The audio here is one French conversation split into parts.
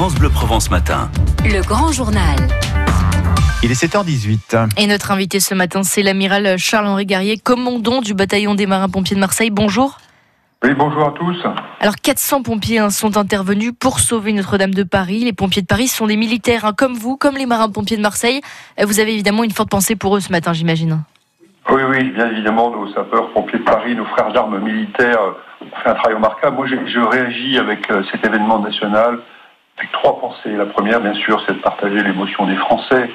France Bleu Provence Matin. Le grand journal. Il est 7h18. Et notre invité ce matin, c'est l'amiral Charles-Henri Garrier, commandant du bataillon des marins-pompiers de Marseille. Bonjour. Oui, bonjour à tous. Alors 400 pompiers hein, sont intervenus pour sauver Notre-Dame de Paris. Les pompiers de Paris sont des militaires hein, comme vous, comme les marins-pompiers de Marseille. Euh, Vous avez évidemment une forte pensée pour eux ce matin, j'imagine. Oui, oui, bien évidemment, nos sapeurs-pompiers de Paris, nos frères d'armes militaires euh, ont fait un travail remarquable. Moi, je, je réagis avec euh, cet événement national avec trois pensées. La première, bien sûr, c'est de partager l'émotion des Français,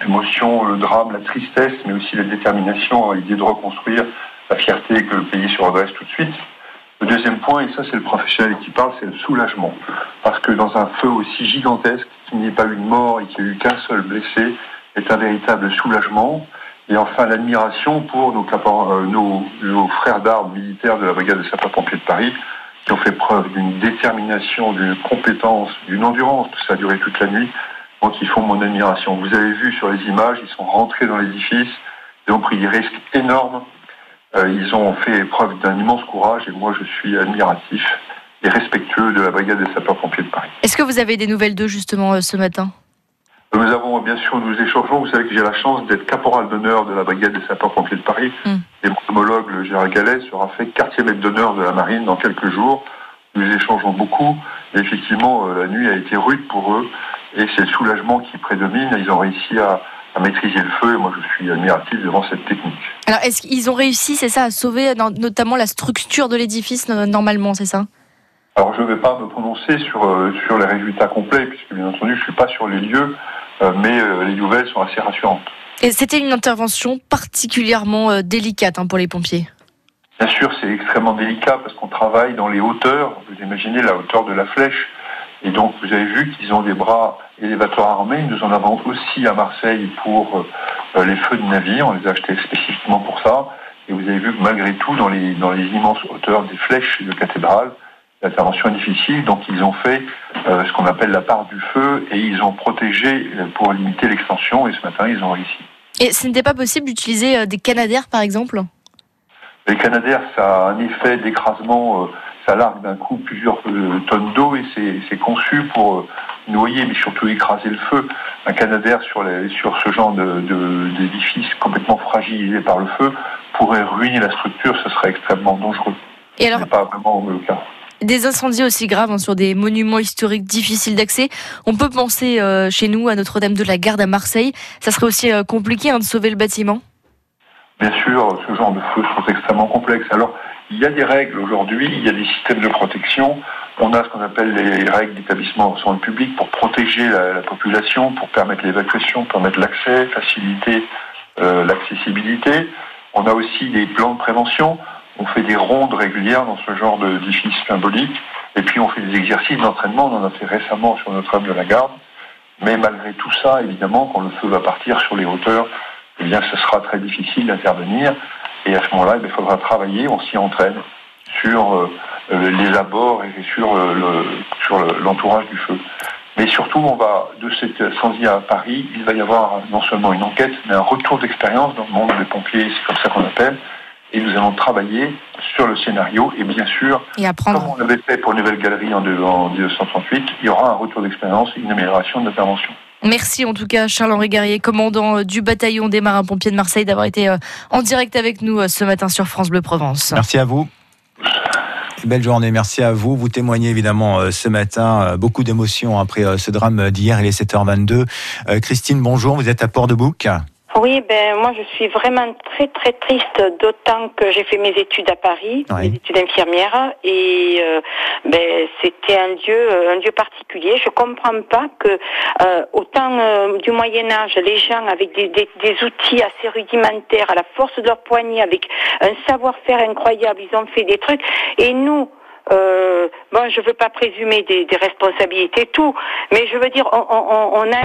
l'émotion, le drame, la tristesse, mais aussi la détermination à l'idée de reconstruire la fierté que le pays se redresse tout de suite. Le deuxième point, et ça c'est le professionnel qui parle, c'est le soulagement. Parce que dans un feu aussi gigantesque, qu'il n'y ait pas eu de mort et qu'il n'y ait eu qu'un seul blessé, est un véritable soulagement. Et enfin, l'admiration pour nos, euh, nos, nos frères d'armes militaires de la brigade des sapeurs-pompiers de Paris, qui ont fait preuve d'une détermination, d'une compétence, d'une endurance, que ça a duré toute la nuit. Donc ils font mon admiration. Vous avez vu sur les images, ils sont rentrés dans l'édifice, ils ont pris des risques énormes. Euh, ils ont fait preuve d'un immense courage et moi je suis admiratif et respectueux de la brigade des sapeurs-pompiers de Paris. Est-ce que vous avez des nouvelles d'eux justement euh, ce matin? Nous avons bien sûr, nous échangeons. Vous savez que j'ai la chance d'être caporal d'honneur de la brigade des sapeurs-pompiers de Paris. Mm. Et mon homologue, le Gérard Gallet, sera fait quartier maître d'honneur de la marine dans quelques jours. Nous échangeons beaucoup. Et effectivement, euh, la nuit a été rude pour eux. Et c'est le soulagement qui prédomine. Ils ont réussi à, à maîtriser le feu. Et moi, je suis admiratif devant cette technique. Alors est-ce qu'ils ont réussi, c'est ça, à sauver notamment la structure de l'édifice normalement, c'est ça? Alors, je ne vais pas me prononcer sur, euh, sur les résultats complets, puisque bien entendu, je ne suis pas sur les lieux. Euh, mais euh, les nouvelles sont assez rassurantes. Et c'était une intervention particulièrement euh, délicate hein, pour les pompiers. Bien sûr, c'est extrêmement délicat parce qu'on travaille dans les hauteurs. Vous imaginez la hauteur de la flèche. Et donc, vous avez vu qu'ils ont des bras élévateurs armés. Nous en avons aussi à Marseille pour les feux de navire. On les a achetés spécifiquement pour ça. Et vous avez vu que malgré tout, dans les, dans les immenses hauteurs des flèches de cathédrale, l'intervention est difficile. Donc, ils ont fait euh, ce qu'on appelle la part du feu et ils ont protégé euh, pour limiter l'extension. Et ce matin, ils ont réussi. Et ce n'était pas possible d'utiliser euh, des canadaires par exemple? Les Canadaires, ça a un effet d'écrasement, euh, ça largue d'un coup plusieurs euh, tonnes d'eau et c'est conçu pour noyer, mais surtout écraser le feu. Un Canadair sur, les, sur ce genre de- de- d'édifice complètement fragilisé par le feu pourrait ruiner la structure, ce serait extrêmement dangereux. Et Ce alors, n'est pas vraiment le cas. Des incendies aussi graves hein, sur des monuments historiques difficiles d'accès. On peut penser euh, chez nous à Notre-Dame de la Garde à Marseille. Ça serait aussi euh, compliqué hein, de sauver le bâtiment. Bien sûr, ce genre de feux sont extrêmement complexes. Alors, il y a des règles aujourd'hui, il y a des systèmes de protection. On a ce qu'on appelle les règles d'établissement le public pour protéger la, la population, pour permettre l'évacuation, permettre l'accès, faciliter euh, l'accessibilité. On a aussi des plans de prévention. On fait des rondes régulières dans ce genre d'édifice symbolique. Et puis, on fait des exercices d'entraînement. On en a fait récemment sur Notre-Dame de la Garde. Mais malgré tout ça, évidemment, quand le feu va partir sur les hauteurs, eh bien, ce sera très difficile d'intervenir. Et à ce moment-là, eh il faudra travailler, on s'y entraîne sur euh, les abords et sur euh, l'entourage du feu. Mais surtout, on va de cet incendie à Paris, il va y avoir non seulement une enquête, mais un retour d'expérience dans le monde des pompiers, c'est comme ça qu'on appelle. Et nous allons travailler sur le scénario et bien sûr, Et comme on l'avait fait pour Nouvelle Galerie en, deux- en 1938, il y aura un retour d'expérience et une amélioration de l'intervention. Merci en tout cas Charles-Henri Garrier, commandant euh, du bataillon des marins-pompiers de Marseille, d'avoir été euh, en direct avec nous euh, ce matin sur France Bleu Provence. Merci à vous. Belle journée, merci à vous. Vous témoignez évidemment ce matin beaucoup d'émotions après ce drame d'hier, il est 7h22. Euh, Christine, bonjour, vous êtes à Port-de-Bouc. Oui, ben moi je suis vraiment très très triste, d'autant que j'ai fait mes études à Paris, Oui. mes études infirmières, et euh, ben c'était un lieu un lieu particulier. Je comprends pas que euh, autant euh, du Moyen Âge, les gens avec des, des, des outils assez rudimentaires, à la force de leur poignet, avec un savoir-faire incroyable, ils ont fait des trucs, et nous. Euh, bon, je veux pas présumer des, des responsabilités, tout, mais je veux dire, on, on, on a